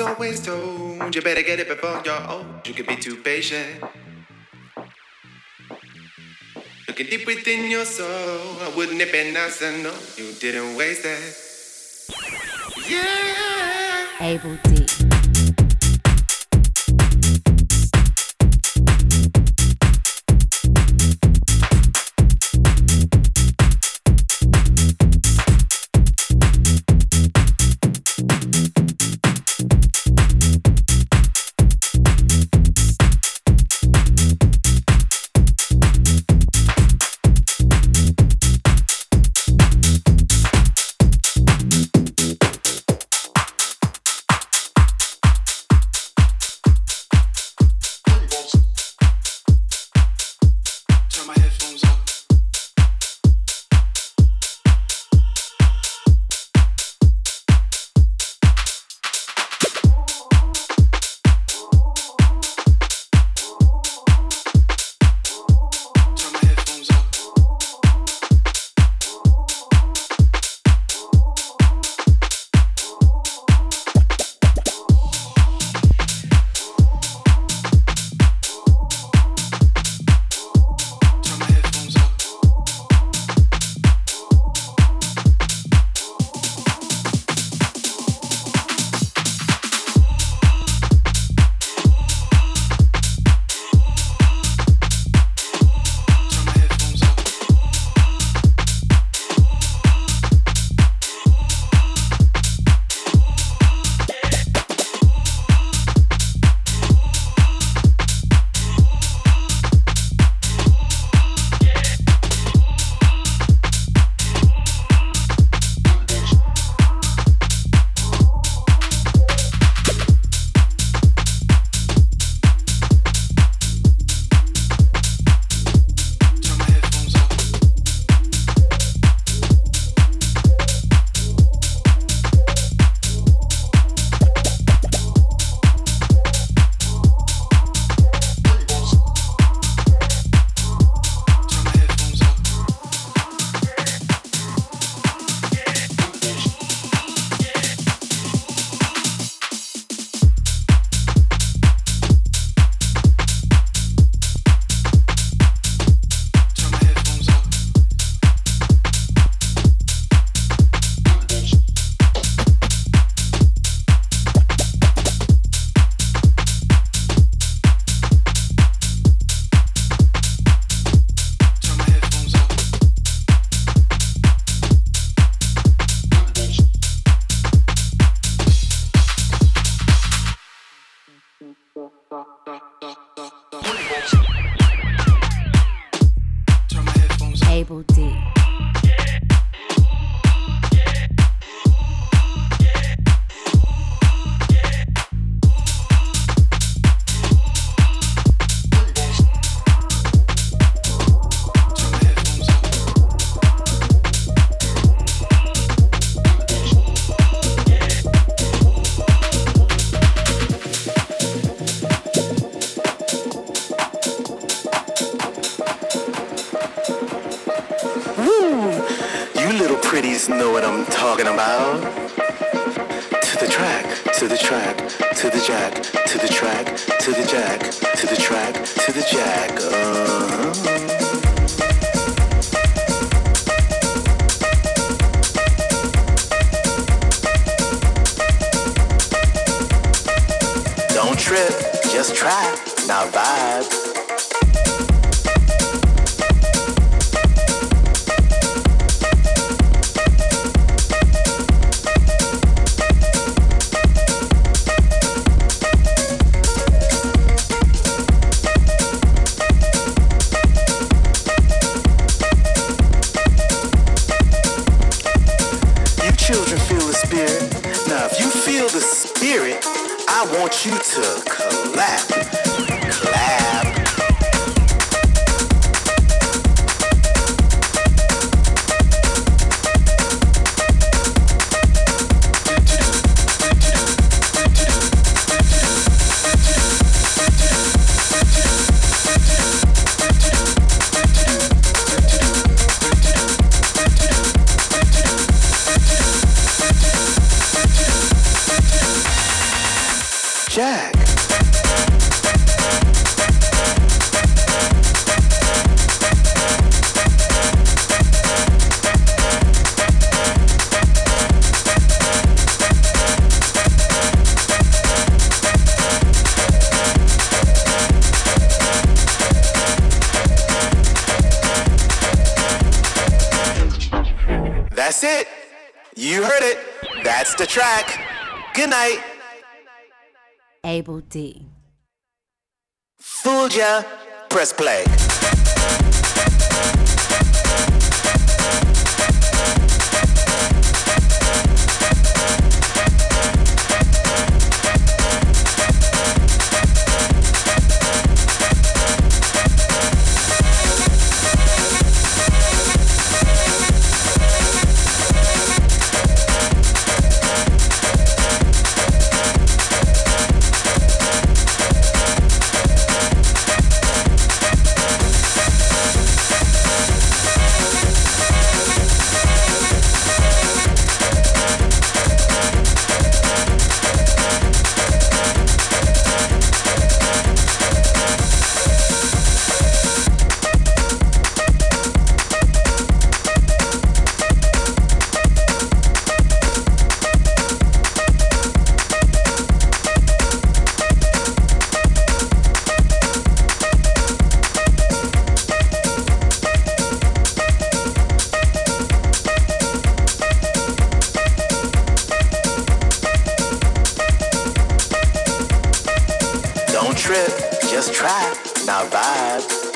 always told you better get it before you're old. You can be too patient. Looking deep within your soul, wouldn't it be nice to know you didn't waste it? Yeah. Able to. Good Abel D. Fooled ya. Press play. trip, just try, not vibe.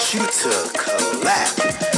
Jack.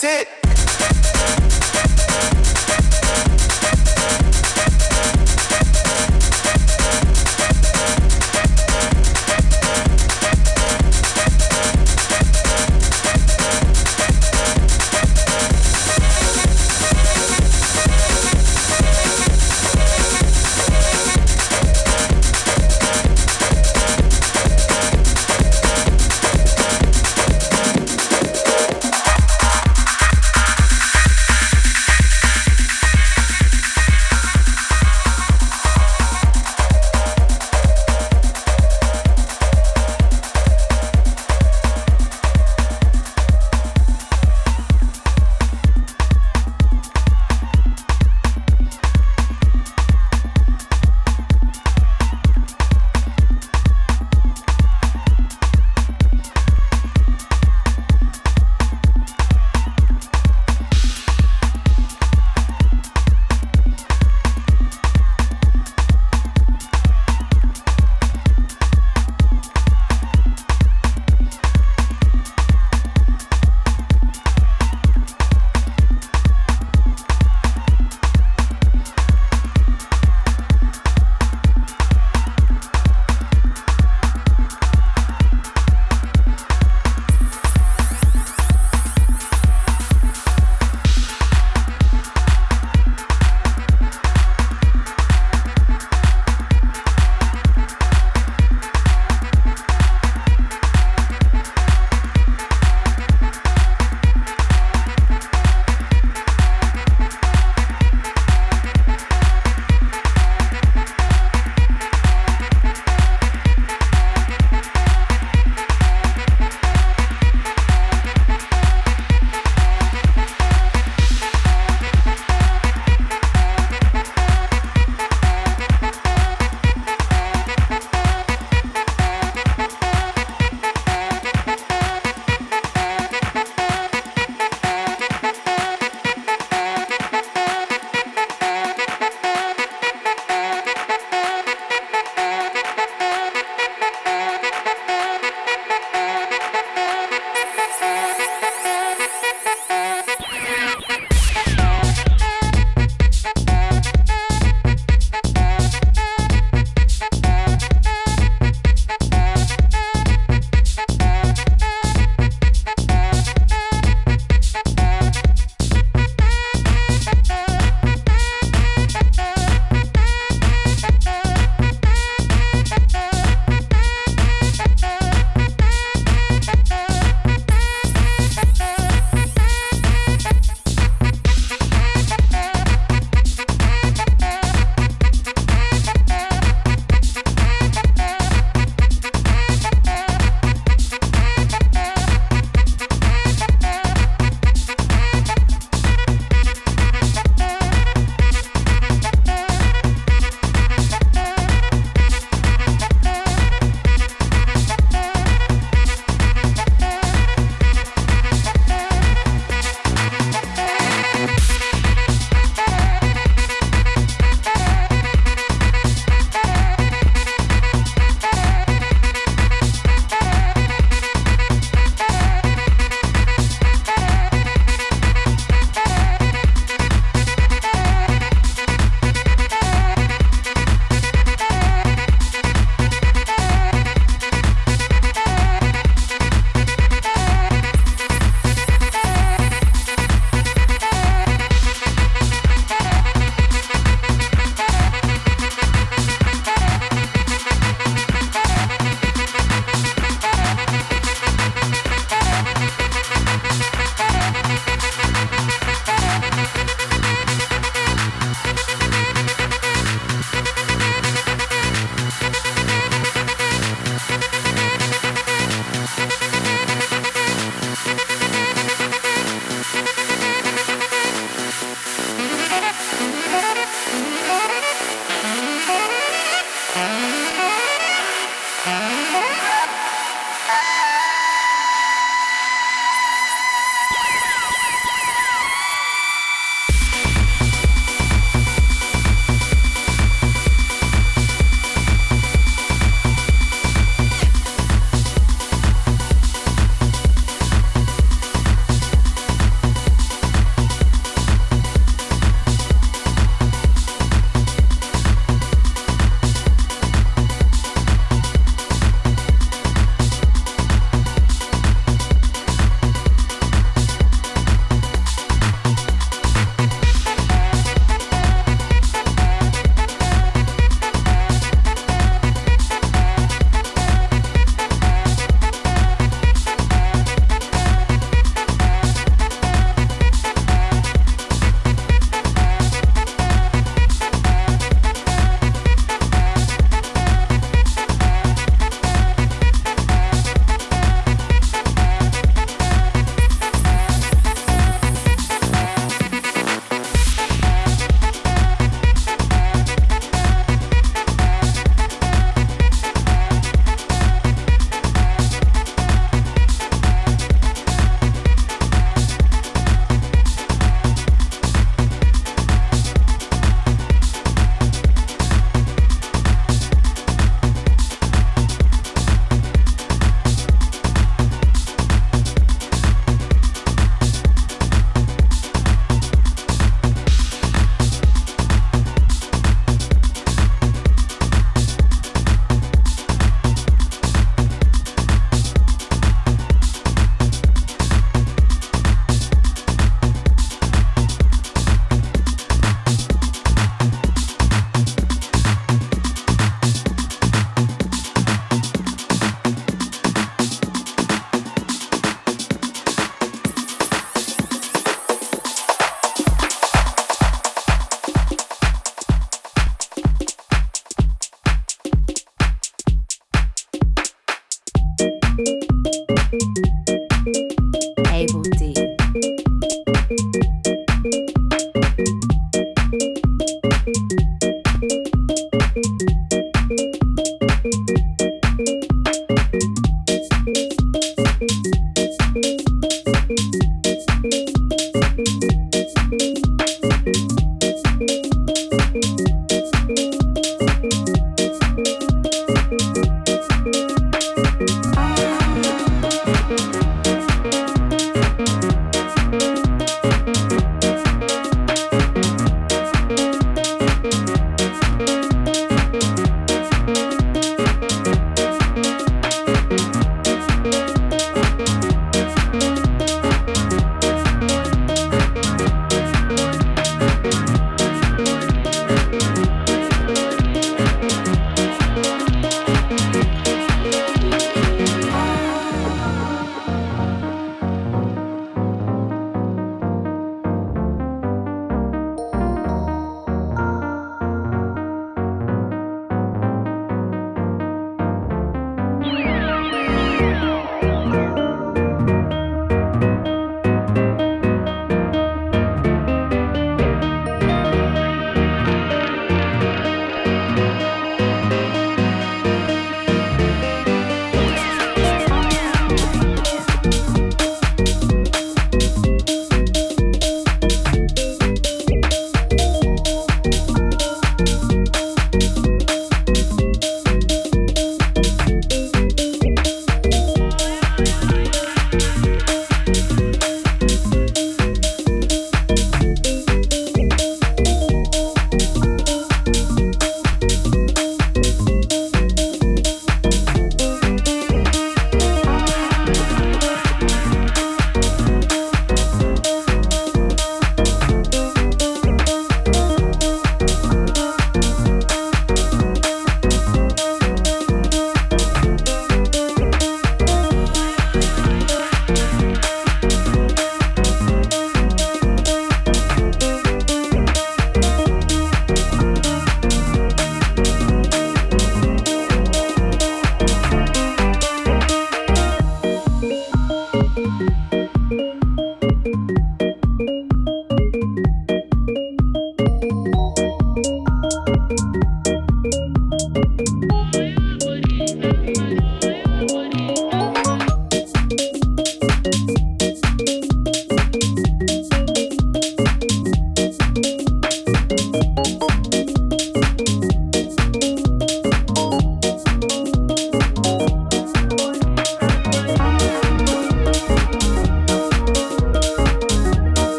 That's it.